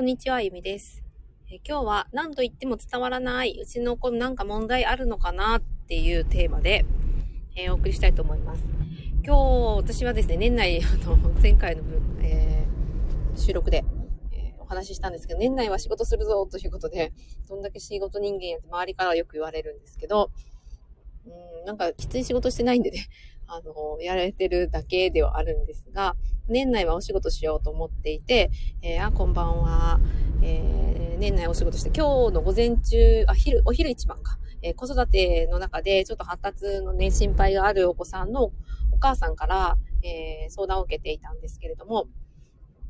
こんにちは、ゆみです。え今日は何度言っても伝わらない、うちの子なんか問題あるのかなっていうテーマで、えーお送りしたいと思います。今日、私はですね、年内、あの、前回の、えー収録で、えーお話ししたんですけど、年内は仕事するぞということで、どんだけ仕事人間やって周りからよく言われるんですけど、うん、なんかきつい仕事してないんでね、あの、やられてるだけではあるんですが、年内はお仕事しようと思っていて、えーあ、こんばんは。えー年内お仕事して、今日の午前中、あ、昼、お昼一番か。えー子育ての中で、ちょっと発達のね、心配があるお子さんのお母さんから、えー相談を受けていたんですけれども、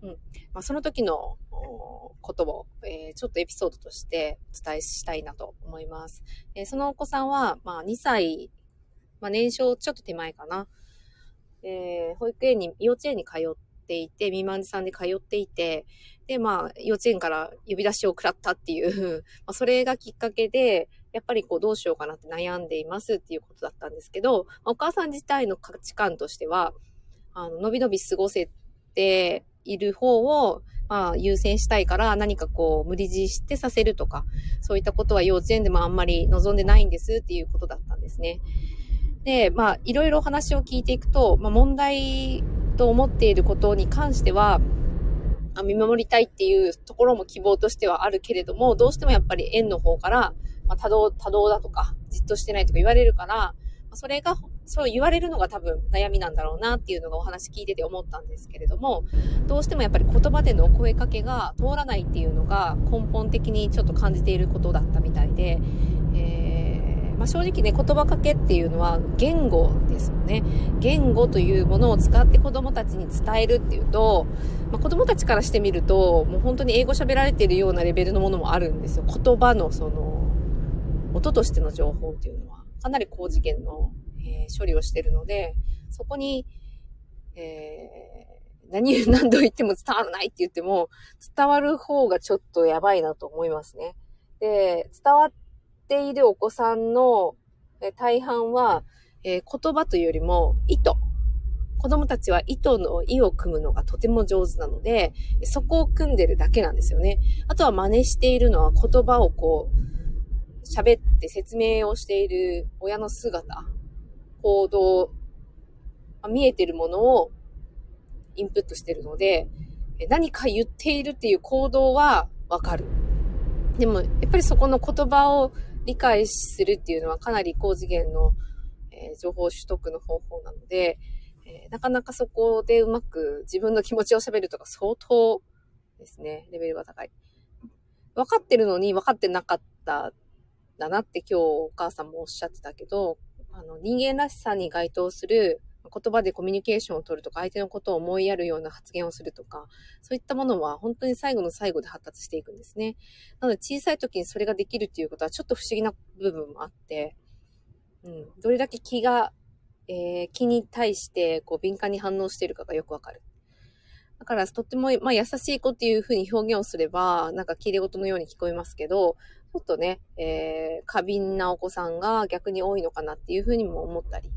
うん。まあ、その時のことを、えーちょっとエピソードとしてお伝えしたいなと思います。えーそのお子さんは、まあ、2歳、まあ、年少ちょっと手前かな。えー保育園に、幼稚園に通っていて、未満児さんで通っていて、で、まあ、幼稚園から呼び出しを食らったっていう、まあ、それがきっかけで、やっぱりこう、どうしようかなって悩んでいますっていうことだったんですけど、まあお母さん自体の価値観としては、あの、のびのび過ごせている方を、まあ、優先したいから何かこう、無理強いしてさせるとか、そういったことは幼稚園でもあんまり望んでないんですっていうことだったんですね。で、まあ、いろいろお話を聞いていくと、まあ、問題と思っていることに関しては、見守りたいっていうところも希望としてはあるけれども、どうしてもやっぱり園の方から、まあ、多動、多動だとか、じっとしてないとか言われるから、それが、そう言われるのが多分悩みなんだろうなっていうのがお話聞いてて思ったんですけれども、どうしてもやっぱり言葉での声かけが通らないっていうのが根本的にちょっと感じていることだったみたいで、えーまあ、正直ね、言葉かけっていうのは言語ですよね。言語というものを使って子供たちに伝えるっていうと、まあ、子供たちからしてみると、もう本当に英語喋られているようなレベルのものもあるんですよ。言葉のその、音としての情報っていうのは、かなり高次元の、えー処理をしてるので、そこに、えー何、何度言っても伝わらないって言っても、伝わる方がちょっとやばいなと思いますね。で、伝わっているお子さんの大半は、えー言葉というよりも糸。子供たちは糸の意を組むのがとても上手なので、そこを組んでるだけなんですよね。あとは真似しているのは言葉をこう、喋って説明をしている親の姿、行動、見えてるものをインプットしてるので、何か言っているっていう行動はわかる。でも、やっぱりそこの言葉を理解するっていうのはかなり高次元の、えー情報取得の方法なので、えーなかなかそこでうまく自分の気持ちを喋るとか相当ですね、レベルが高い。分かってるのに分かってなかっただなって今日お母さんもおっしゃってたけど、あの人間らしさに該当する言葉でコミュニケーションを取るとか、相手のことを思いやるような発言をするとか、そういったものは本当に最後の最後で発達していくんですね。なので小さい時にそれができるっていうことはちょっと不思議な部分もあって、うん、どれだけ気が、えー気に対してこう敏感に反応しているかがよくわかる。だからとっても、まあ、優しい子っていうふうに表現をすれば、なんか綺麗事のように聞こえますけど、ちょっとね、えー過敏なお子さんが逆に多いのかなっていうふうにも思ったり。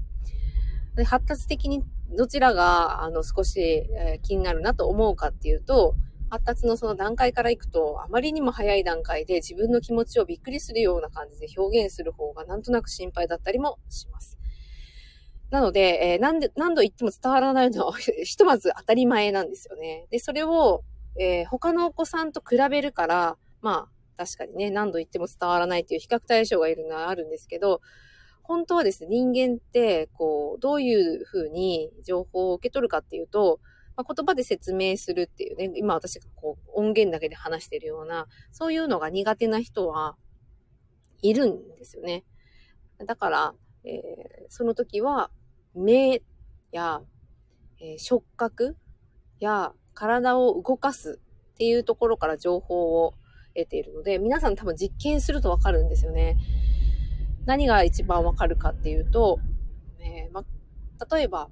で発達的にどちらが、あの、少し、えー気になるなと思うかっていうと、発達のその段階からいくと、あまりにも早い段階で自分の気持ちをびっくりするような感じで表現する方がなんとなく心配だったりもします。なので、えーなんで、何度言っても伝わらないのは、ひとまず当たり前なんですよね。で、それを、えー他のお子さんと比べるから、まあ、確かにね、何度言っても伝わらないっていう比較対象がいるのはあるんですけど、本当はですね、人間って、こう、どういうふうに情報を受け取るかっていうと、まあ、言葉で説明するっていうね、今私がこう、音源だけで話してるような、そういうのが苦手な人はいるんですよね。だから、えーその時は、目や、えー触覚や体を動かすっていうところから情報を得ているので、皆さん多分実験するとわかるんですよね。何が一番わかるかっていうと、えーま、例えば、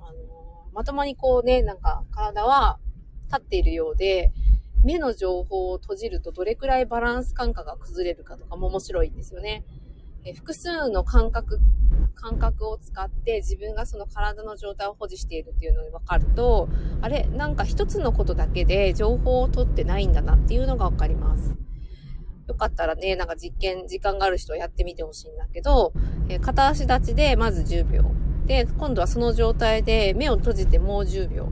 あのまともにこうね、なんか体は立っているようで、目の情報を閉じるとどれくらいバランス感覚が崩れるかとかも面白いんですよね。え複数の感覚、感覚を使って自分がその体の状態を保持しているっていうのに分かると、あれ、なんか一つのことだけで情報を取ってないんだなっていうのが分かります。よかったらね、なんか実験、時間がある人はやってみてほしいんだけど、えー、片足立ちでまず10秒。で、今度はその状態で目を閉じてもう10秒。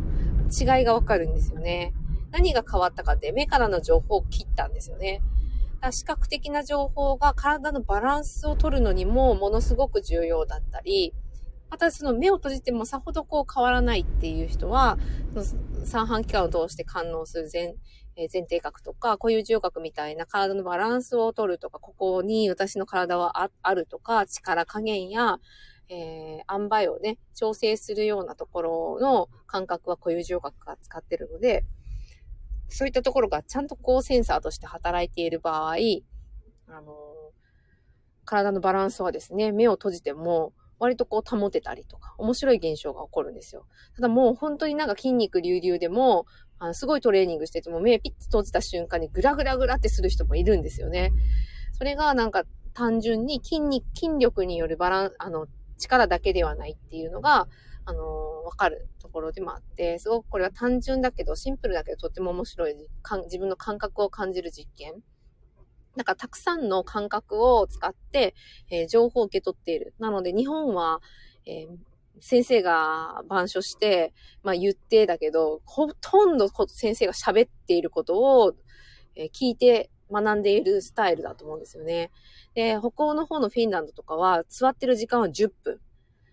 違いがわかるんですよね。何が変わったかって目からの情報を切ったんですよね。視覚的な情報が体のバランスを取るのにもものすごく重要だったり、またその目を閉じてもさほどこう変わらないっていう人は、その三半規管を通して感応する前、え前提核とか、こういう重核みたいな体のバランスを取るとか、ここに私の体はあるとか、力加減や、えー、塩梅をね、調整するようなところの感覚は固有重核が使ってるので、そういったところがちゃんとこうセンサーとして働いている場合、あのー、体のバランスはですね、目を閉じても、割とこう保てたりとか、面白い現象が起こるんですよ。ただもう本当になんか筋肉隆々でも、あのすごいトレーニングしてても目ピッと閉じた瞬間にグラグラグラってする人もいるんですよね。それがなんか単純に筋肉、筋力によるバランス、あの、力だけではないっていうのが、あのわかるところでもあって、すごくこれは単純だけど、シンプルだけどとっても面白い、自分の感覚を感じる実験。なんかたくさんの感覚を使って、えー、情報を受け取っている。なので日本は、えー、先生が板書して、まあ言ってだけど、ほとんど先生が喋っていることを、え、聞いて学んでいるスタイルだと思うんですよね。で、北欧の方のフィンランドとかは、座ってる時間は10分。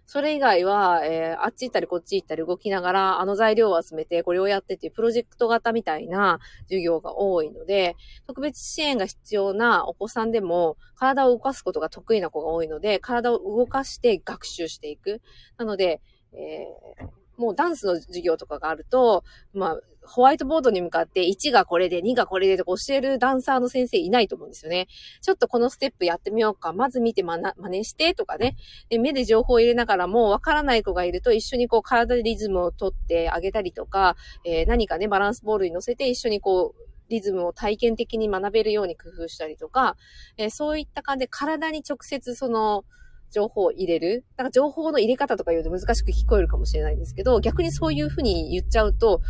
それ以外は、えー、あっち行ったりこっち行ったり動きながら、あの材料を集めてこれをやってっていうプロジェクト型みたいな授業が多いので、特別支援が必要なお子さんでも、体を動かすことが得意な子が多いので、体を動かして学習していく。なので、えー、もうダンスの授業とかがあると、まあ、ホワイトボードに向かって1がこれで2がこれでとか教えるダンサーの先生いないと思うんですよね。ちょっとこのステップやってみようか。まず見てまな真似してとかね。で目で情報を入れながらもわからない子がいると一緒にこう体でリズムをとってあげたりとか、えー、何かね、バランスボールに乗せて一緒にこう、リズムを体験的に学べるように工夫したりとか、えー、そういった感じで体に直接その、情報を入れる。なんか情報の入れ方とか言うと難しく聞こえるかもしれないんですけど、逆にそういうふうに言っちゃうと、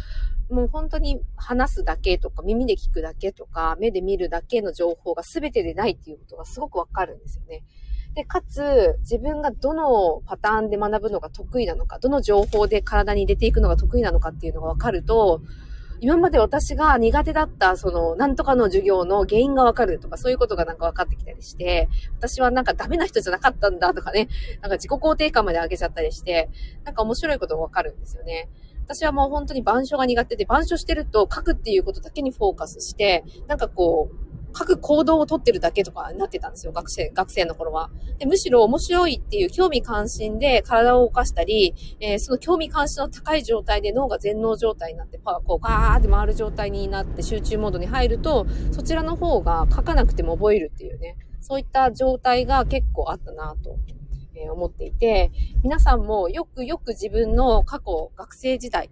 もう本当に話すだけとか、耳で聞くだけとか、目で見るだけの情報が全てでないっていうことがすごくわかるんですよね。で、かつ、自分がどのパターンで学ぶのが得意なのか、どの情報で体に入れていくのが得意なのかっていうのがわかると、今まで私が苦手だった、その、なんとかの授業の原因がわかるとか、そういうことがなんか分かってきたりして、私はなんかダメな人じゃなかったんだとかね、なんか自己肯定感まで上げちゃったりして、なんか面白いことがわかるんですよね。私はもう本当に板書が苦手で、板書してると書くっていうことだけにフォーカスして、なんかこう、書く行動をとってるだけとかになってたんですよ、学生、学生の頃は。でむしろ面白いっていう興味関心で体を動かしたり、えー、その興味関心の高い状態で脳が全脳状態になって、パワーこうガーって回る状態になって集中モードに入ると、そちらの方が書かなくても覚えるっていうね、そういった状態が結構あったなと。え思っていて、皆さんもよくよく自分の過去、学生時代、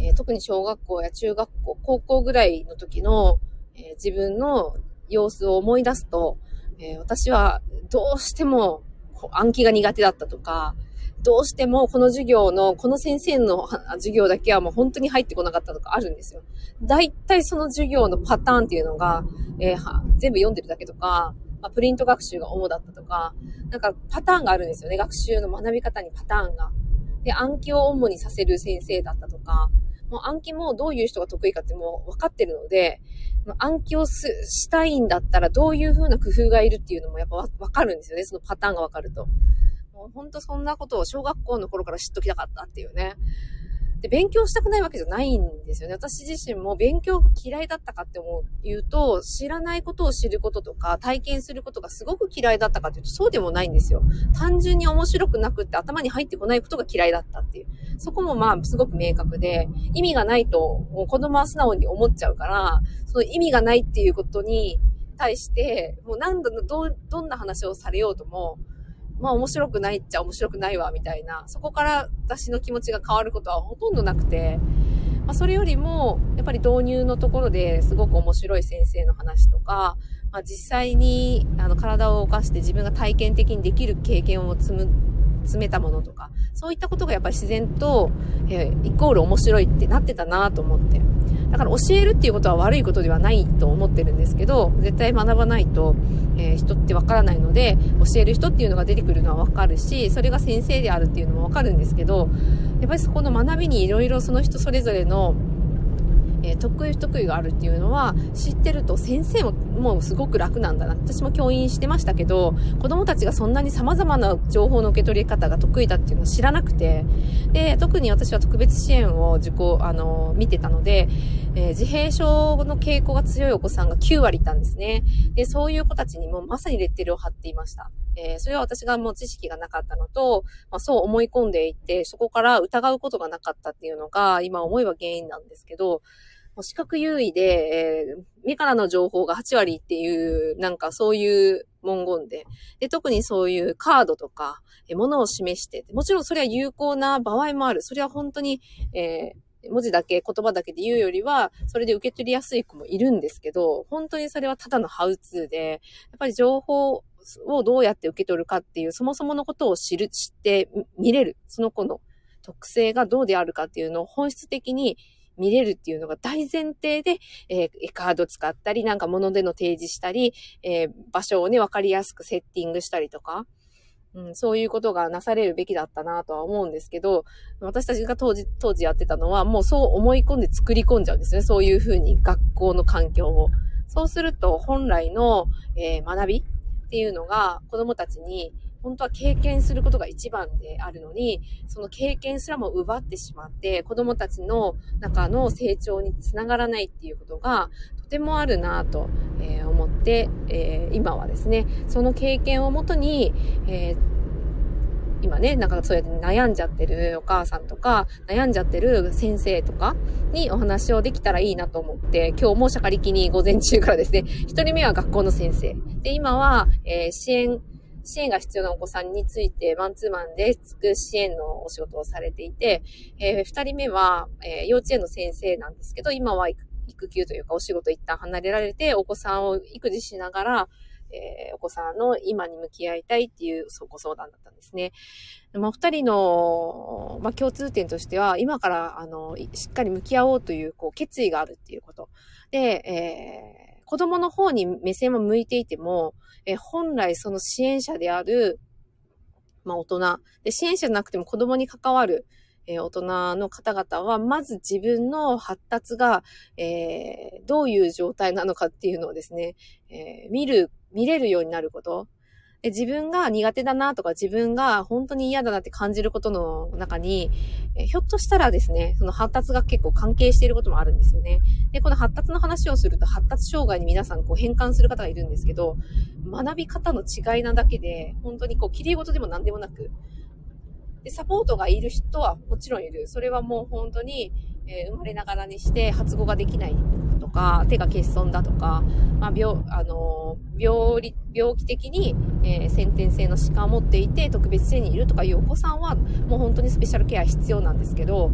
えー、特に小学校や中学校、高校ぐらいの時の、えー、自分の様子を思い出すと、えー、私はどうしても暗記が苦手だったとか、どうしてもこの授業の、この先生の授業だけはもう本当に入ってこなかったとかあるんですよ。大体その授業のパターンっていうのが、えー、全部読んでるだけとか、まあ、プリント学習が主だったとか、なんかパターンがあるんですよね。学習の学び方にパターンが。で、暗記を主にさせる先生だったとか、もう暗記もどういう人が得意かってもう分かってるので、暗記をしたいんだったらどういう風な工夫がいるっていうのもやっぱ分かるんですよね。そのパターンが分かると。もうほんとそんなことを小学校の頃から知っときたかったっていうね。で、勉強したくないわけじゃないんですよね。私自身も勉強が嫌いだったかって思う、言うと、知らないことを知ることとか、体験することがすごく嫌いだったかっていうと、そうでもないんですよ。単純に面白くなくって頭に入ってこないことが嫌いだったっていう。そこもまあ、すごく明確で、意味がないと、もう子供は素直に思っちゃうから、その意味がないっていうことに対して、もう何度の、ど、どんな話をされようとも、まあ面白くないっちゃ面白くないわ、みたいな。そこから私の気持ちが変わることはほとんどなくて、まあ、それよりも、やっぱり導入のところですごく面白い先生の話とか、まあ、実際にあの体を動かして自分が体験的にできる経験を積む、詰めたものとか、そういったことがやっぱり自然と、えー、イコール面白いってなってたなと思って。だから教えるっていうことは悪いことではないと思ってるんですけど、絶対学ばないと、えー、人ってわからないので、教える人っていうのが出てくるのはわかるし、それが先生であるっていうのもわかるんですけど、やっぱりそこの学びにいろいろその人それぞれのえー、得意不得意があるっていうのは知ってると先生ももうすごく楽なんだな。私も教員してましたけど、子供たちがそんなに様々な情報の受け取り方が得意だっていうのを知らなくて、で、特に私は特別支援を受講、あの、見てたので、えー、自閉症の傾向が強いお子さんが9割いたんですね。で、そういう子たちにもまさにレッテルを貼っていました。えー、それは私がもう知識がなかったのと、まあ、そう思い込んでいて、そこから疑うことがなかったっていうのが、今思えば原因なんですけど、視覚優位で、えー、目からの情報が8割っていう、なんかそういう文言で、で、特にそういうカードとか、えー、ものを示して、もちろんそれは有効な場合もある。それは本当に、えー、文字だけ、言葉だけで言うよりは、それで受け取りやすい子もいるんですけど、本当にそれはただのハウツーで、やっぱり情報をどうやって受け取るかっていう、そもそものことを知る、知って見れる、その子の特性がどうであるかっていうのを本質的に見れるっていうのが大前提で、えー、カード使ったり、なんか物での提示したり、えー、場所をね、わかりやすくセッティングしたりとか、うん、そういうことがなされるべきだったなとは思うんですけど、私たちが当時、当時やってたのは、もうそう思い込んで作り込んじゃうんですね。そういうふうに学校の環境を。そうすると、本来の、えー、学びっていうのが子供たちに本当は経験することが一番であるのに、その経験すらも奪ってしまって、子供たちの中の成長につながらないっていうことが、とてもあるなと、え、思って、え、今はですね、その経験をもとに、え今ね、なんかそうやって悩んじゃってるお母さんとか、悩んじゃってる先生とかにお話をできたらいいなと思って、今日もしゃかりきに午前中からですね、一人目は学校の先生。で、今は、えー、支援支援が必要なお子さんについてマンツーマンでつく支援のお仕事をされていて、えー、二人目は、えー、幼稚園の先生なんですけど、今は育休というかお仕事一旦離れられて、お子さんを育児しながら、えー、お子さんの今に向き合いたいっていうご相談だったんですね。まあ、二人の、まあ、共通点としては、今から、あの、しっかり向き合おうという、こう、決意があるっていうこと。で、えー、子供の方に目線を向いていても、え本来その支援者である、まあ、大人。で、支援者じゃなくても子供に関わる、え、大人の方々は、まず自分の発達が、えー、どういう状態なのかっていうのをですね、えー、見る、見れるようになること。で自分が苦手だなとか自分が本当に嫌だなって感じることの中に、えひょっとしたらですね、その発達が結構関係していることもあるんですよね。で、この発達の話をすると発達障害に皆さんこう変換する方がいるんですけど、学び方の違いなだけで、本当にこう、綺麗事でも何でもなく、で、サポートがいる人はもちろんいる。それはもう本当に、えー、生まれながらにして発語ができないとか、手が欠損だとか、まあ、病、あのー、病、気的に、えー、先天性の疾患を持っていて特別支援にいるとかいうお子さんは、もう本当にスペシャルケア必要なんですけど、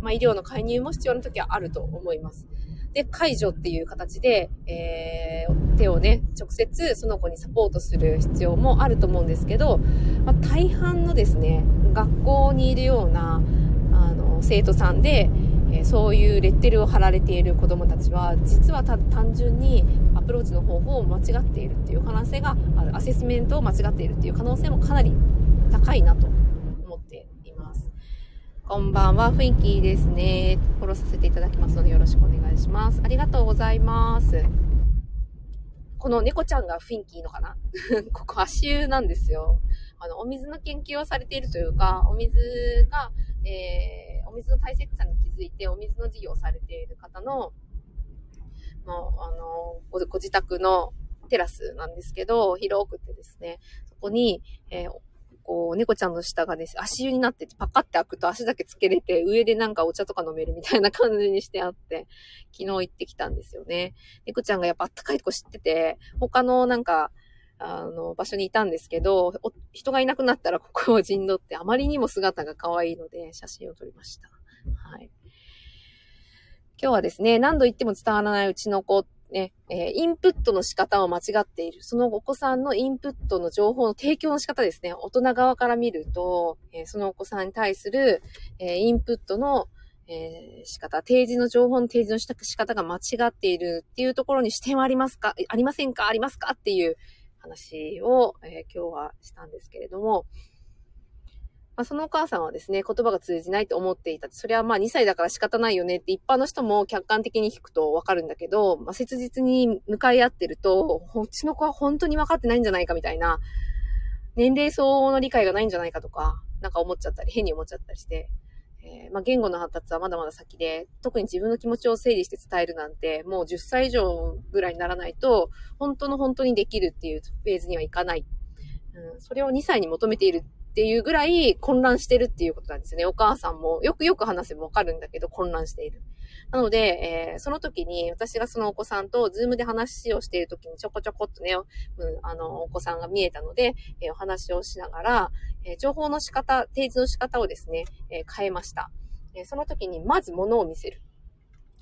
まあ、医療の介入も必要な時はあると思います。で、解除っていう形で、えー、手をね、直接その子にサポートする必要もあると思うんですけど、まあ、大半のですね、学校にいるような、あの、生徒さんで、え、そういうレッテルを貼られている子供たちは、実は単純にアプローチの方法を間違っているっていう可能性がある、アセスメントを間違っているっていう可能性もかなり高いなと思っています。こんばんは、雰囲気ですね。フォローさせていただきますのでよろしくお願いします。ありがとうございます。この猫ちゃんが雰囲気いいのかな？ここ足湯なんですよ。あの、お水の研究をされているというか、お水が、えー、お水の大切さに気づいて、お水の事業をされている方の、の、あの、ごご自宅のテラスなんですけど、広くてですね、そこに、えー、こう、猫ちゃんの下がです、足湯になってて、パカって開くと足だけつけれて、上でなんかお茶とか飲めるみたいな感じにしてあって、昨日行ってきたんですよね。猫ちゃんがやっぱあったかいとこ知ってて、他のなんか、あの、場所にいたんですけど、人がいなくなったらここを陣取って、あまりにも姿が可愛いので、写真を撮りました。はい。今日はですね、何度言っても伝わらないうちの子、ね、えー、インプットの仕方を間違っている。そのお子さんのインプットの情報の提供の仕方ですね。大人側から見ると、えー、そのお子さんに対する、えー、インプットの、え仕方、提示の情報の提示の仕方が間違っているっていうところに視点はありますか？ありませんか？ありますか？っていう話を、え今日はしたんですけれども、まあ、そのお母さんはですね、言葉が通じないと思っていた。それはまあ2歳だから仕方ないよねって一般の人も客観的に聞くとわかるんだけど、まあ、切実に向かい合ってると、こっちの子は本当に分かってないんじゃないかみたいな、年齢相応の理解がないんじゃないかとか、なんか思っちゃったり、変に思っちゃったりして、えー、まあ、言語の発達はまだまだ先で、特に自分の気持ちを整理して伝えるなんて、もう10歳以上ぐらいにならないと、本当の本当にできるっていうフェーズにはいかない。うん、それを2歳に求めているっていうぐらい混乱してるっていうことなんですよね。お母さんもよくよく話せばわかるんだけど混乱している。なので、えー、その時に私がそのお子さんとズームで話をしている時にちょこちょこっとね、うん、あの、お子さんが見えたので、えー、お話をしながら、えー、情報の仕方、提示の仕方をですね、え変えました。えその時にまず物を見せる。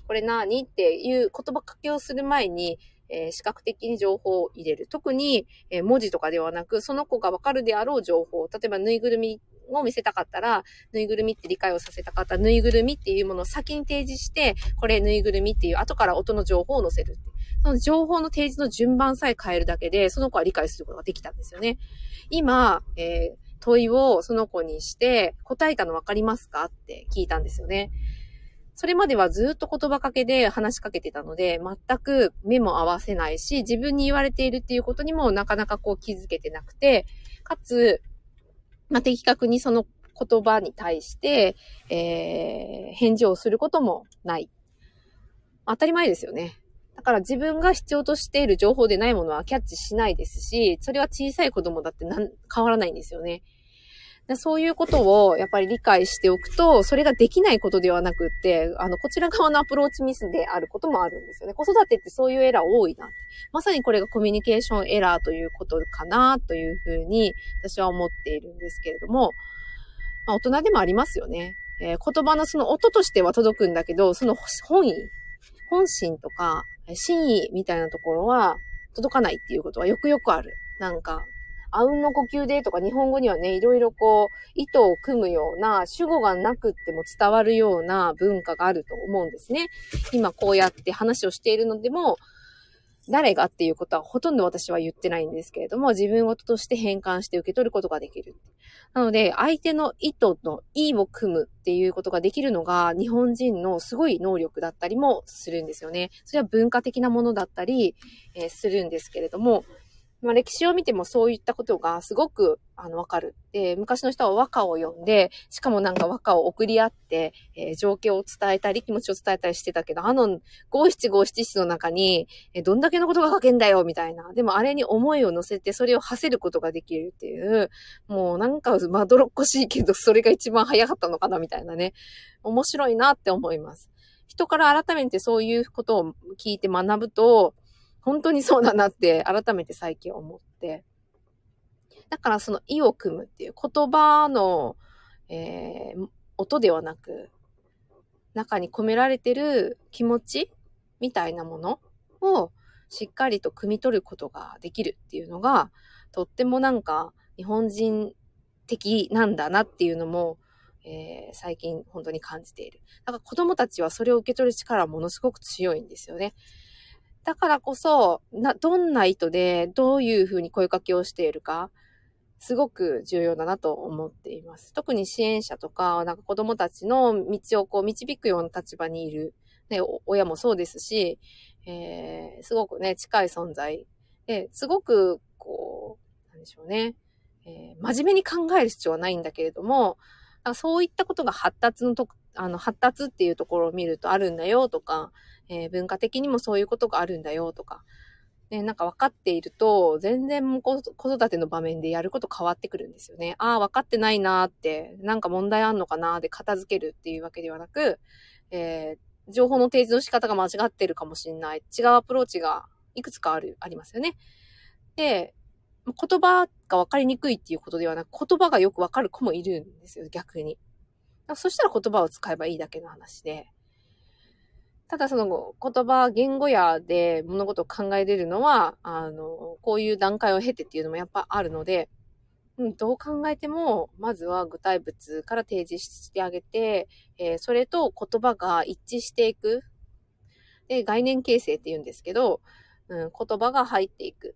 これ何？っていう言葉かけをする前に、えー、視覚的に情報を入れる。特に、えー、文字とかではなく、その子がわかるであろう情報。例えば、ぬいぐるみを見せたかったら、ぬいぐるみって理解をさせたかったぬいぐるみっていうものを先に提示して、これぬいぐるみっていう後から音の情報を載せる。その情報の提示の順番さえ変えるだけで、その子は理解することができたんですよね。今、えー、問いをその子にして、答えたの分かりますかって聞いたんですよね。それまではずっと言葉かけで話しかけてたので、全く目も合わせないし、自分に言われているっていうことにもなかなかこう気づけてなくて、かつ、まあ、的確にその言葉に対して、えー、返事をすることもない。当たり前ですよね。だから自分が必要としている情報でないものはキャッチしないですし、それは小さい子供だって変わらないんですよね。そういうことをやっぱり理解しておくと、それができないことではなくって、あの、こちら側のアプローチミスであることもあるんですよね。子育てってそういうエラー多いな。まさにこれがコミュニケーションエラーということかな、というふうに私は思っているんですけれども、まあ、大人でもありますよね。えー、言葉のその音としては届くんだけど、その本意、本心とか、真意みたいなところは届かないっていうことはよくよくある。なんか、あうんの呼吸でとか日本語にはね、いろいろこう、糸を組むような、主語がなくっても伝わるような文化があると思うんですね。今こうやって話をしているのでも、誰がっていうことはほとんど私は言ってないんですけれども、自分事として変換して受け取ることができる。なので、相手の意図の意を組むっていうことができるのが、日本人のすごい能力だったりもするんですよね。それは文化的なものだったり、えー、するんですけれども、まあ、歴史を見てもそういったことがすごくあのわかる。で、昔の人は和歌を読んで、しかもなんか和歌を送り合って、えー、情景を伝えたり、気持ちを伝えたりしてたけど、あの五七五七七の中に、えー、どんだけのことが書けんだよ、みたいな。でもあれに思いを乗せて、それを馳せることができるっていう、もうなんかまどろっこしいけど、それが一番早かったのかな、みたいなね。面白いなって思います。人から改めてそういうことを聞いて学ぶと、本当にそうだなって改めて最近思って。だからその意を組むっていう言葉の、えー、音ではなく、中に込められてる気持ちみたいなものをしっかりと汲み取ることができるっていうのが、とってもなんか日本人的なんだなっていうのも、えー、最近本当に感じている。だから子供たちはそれを受け取る力はものすごく強いんですよね。だからこそ、な、どんな意図で、どういうふうに声かけをしているか、すごく重要だなと思っています。特に支援者とか、なんか子供たちの道をこう導くような立場にいる、ね、親もそうですし、えー、すごくね、近い存在。で、すごく、こう、なんでしょうね、えー、真面目に考える必要はないんだけれども、そういったことが発達のと、あの、発達っていうところを見るとあるんだよとか、えー、文化的にもそういうことがあるんだよとか、ね、なんか分かっていると、全然子育ての場面でやること変わってくるんですよね。ああ、分かってないなーって、なんか問題あんのかなーで片付けるっていうわけではなく、えー、情報の提示の仕方が間違ってるかもしれない。違うアプローチがいくつかある、ありますよね。で、言葉が分かりにくいっていうことではなく、言葉がよく分かる子もいるんですよ、逆に。そしたら言葉を使えばいいだけの話で。ただその言葉、言語やで物事を考えれるのは、あの、こういう段階を経てっていうのもやっぱあるので、うん、どう考えても、まずは具体物から提示してあげて、えー、それと言葉が一致していく。で、概念形成って言うんですけど、うん、言葉が入っていく。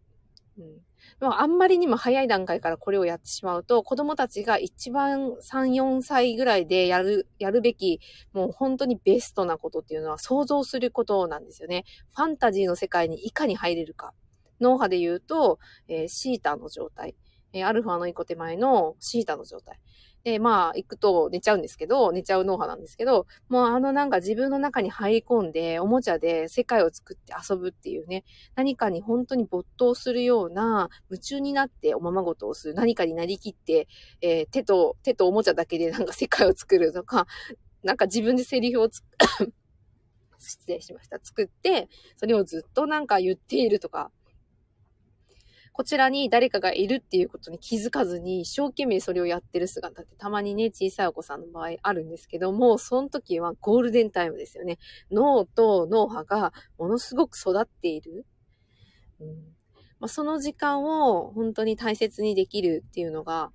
うん。まああんまりにも早い段階からこれをやってしまうと、子供たちが一番3、4歳ぐらいでやる、やるべき、もう本当にベストなことっていうのは想像することなんですよね。ファンタジーの世界にいかに入れるか。脳波で言うと、えー、シータの状態。えー、アルファの一個手前のシータの状態。で、まあ、行くと寝ちゃうんですけど、寝ちゃう脳波なんですけど、もうあのなんか自分の中に入り込んで、おもちゃで世界を作って遊ぶっていうね、何かに本当に没頭するような、夢中になっておままごとをする、何かになりきって、えー、手と、手とおもちゃだけでなんか世界を作るとか、なんか自分でセリフをつ、失礼しました。作って、それをずっとなんか言っているとか、こちらに誰かがいるっていうことに気づかずに一生懸命それをやってる姿ってたまにね、小さいお子さんの場合あるんですけども、その時はゴールデンタイムですよね。脳と脳波がものすごく育っている。うんまあ、その時間を本当に大切にできるっていうのが、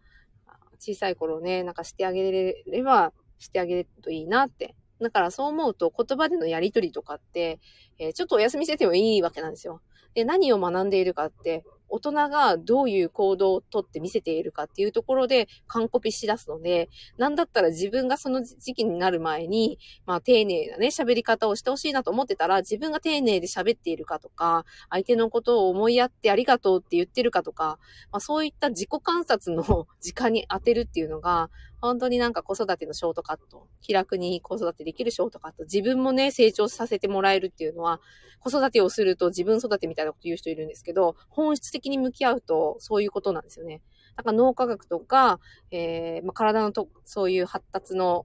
小さい頃ね、なんかしてあげれればしてあげるといいなって。だからそう思うと言葉でのやりとりとかって、えー、ちょっとお休みしててもいいわけなんですよ。で、何を学んでいるかって、大人がどういう行動をとって見せているかっていうところで完コピしだすので、なんだったら自分がその時期になる前に、まあ丁寧なね、喋り方をしてほしいなと思ってたら、自分が丁寧で喋っているかとか、相手のことを思いやってありがとうって言ってるかとか、まあそういった自己観察の 時間に当てるっていうのが、本当になんか子育てのショートカット、気楽に子育てできるショートカット、自分もね、成長させてもらえるっていうのは、子育てをすると自分育てみたいなこと言う人いるんですけど、本質的に向き合うとそういうことなんですよね。だから脳科学とか、えー、まあ、体のと、そういう発達の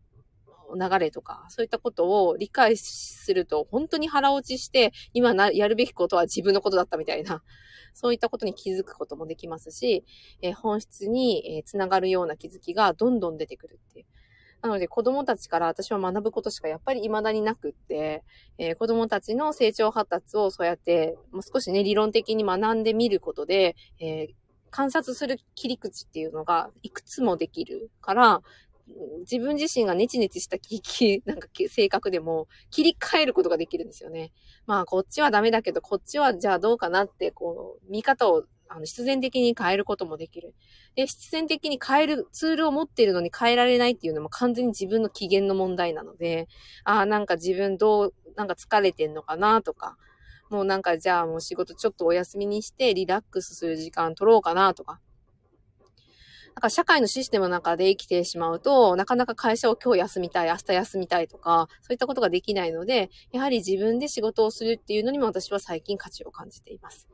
流れとか、そういったことを理解すると、本当に腹落ちして、今な、やるべきことは自分のことだったみたいな、そういったことに気づくこともできますし、えー、本質に、えー、つながるような気づきがどんどん出てくるっていう。なので子供たちから私は学ぶことしかやっぱり未だになくって、えー、子供たちの成長発達をそうやって、もう少しね、理論的に学んでみることで、えー、観察する切り口っていうのがいくつもできるから、自分自身がネチネチしたき、なんか性格でも切り替えることができるんですよね。まあ、こっちはダメだけど、こっちはじゃあどうかなって、こう、見方をあの必然的に変えることもできる。で、必然的に変えるツールを持っているのに変えられないっていうのも完全に自分の機嫌の問題なので、ああ、なんか自分どう、なんか疲れてんのかなとか、もうなんかじゃあもう仕事ちょっとお休みにしてリラックスする時間取ろうかなとか、なんか社会のシステムの中で生きてしまうと、なかなか会社を今日休みたい、明日休みたいとか、そういったことができないので、やはり自分で仕事をするっていうのにも私は最近価値を感じています。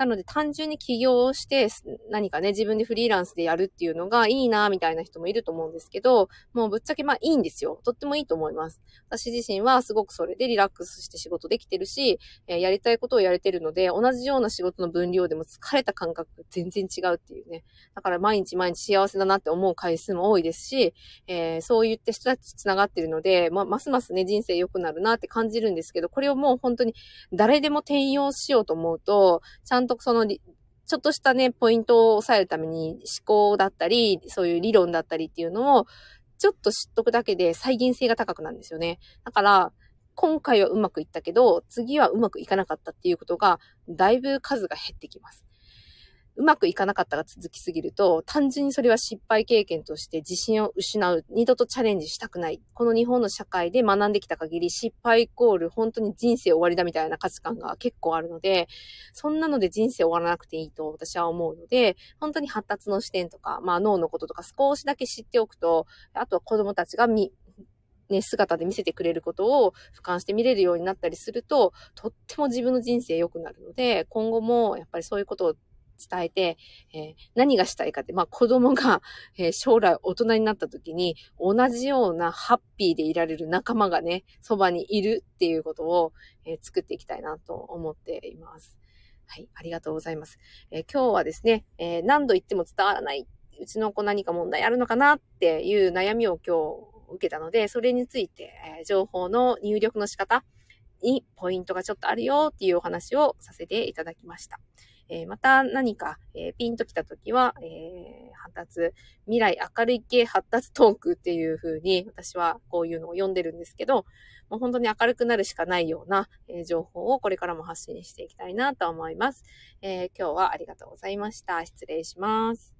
なので単純に起業をして何かね、自分でフリーランスでやるっていうのがいいな、みたいな人もいると思うんですけど、もうぶっちゃけまあいいんですよ。とってもいいと思います。私自身はすごくそれでリラックスして仕事できてるし、え、やりたいことをやれてるので、同じような仕事の分量でも疲れた感覚が全然違うっていうね。だから毎日毎日幸せだなって思う回数も多いですし、えー、そう言って人たち繋がってるので、ま、ますますね、人生良くなるなって感じるんですけど、これをもう本当に誰でも転用しようと思うと、ちゃんとそのちょっとしたね、ポイントを抑えるために思考だったり、そういう理論だったりっていうのを、ちょっと知っとくだけで再現性が高くなるんですよね。だから、今回はうまくいったけど、次はうまくいかなかったっていうことが、だいぶ数が減ってきます。うまくいかなかったが続きすぎると、単純にそれは失敗経験として自信を失う。二度とチャレンジしたくない。この日本の社会で学んできた限り、失敗イコール本当に人生終わりだみたいな価値観が結構あるので、そんなので人生終わらなくていいと私は思うので、本当に発達の視点とか、まあ脳のこととか少しだけ知っておくと、あとは子供たちが見、ね、姿で見せてくれることを俯瞰して見れるようになったりすると、とっても自分の人生良くなるので、今後もやっぱりそういうことを伝えて、えー、何がしたいかって、まあ子供が、えー、将来大人になった時に同じようなハッピーでいられる仲間がね、そばにいるっていうことを、えー、作っていきたいなと思っています。はい、ありがとうございます。え今日はですね、え何度言っても伝わらない。うちの子何か問題あるのかなっていう悩みを今日受けたので、それについて、え情報の入力の仕方、にポイントがちょっとあるよっていうお話をさせていただきました。えー、また何か、えー、ピンと来たときは、えー、発達、未来明るい系発達トークっていう風に私はこういうのを読んでるんですけど、もう本当に明るくなるしかないような、え情報をこれからも発信していきたいなと思います。え今日はありがとうございました。失礼します。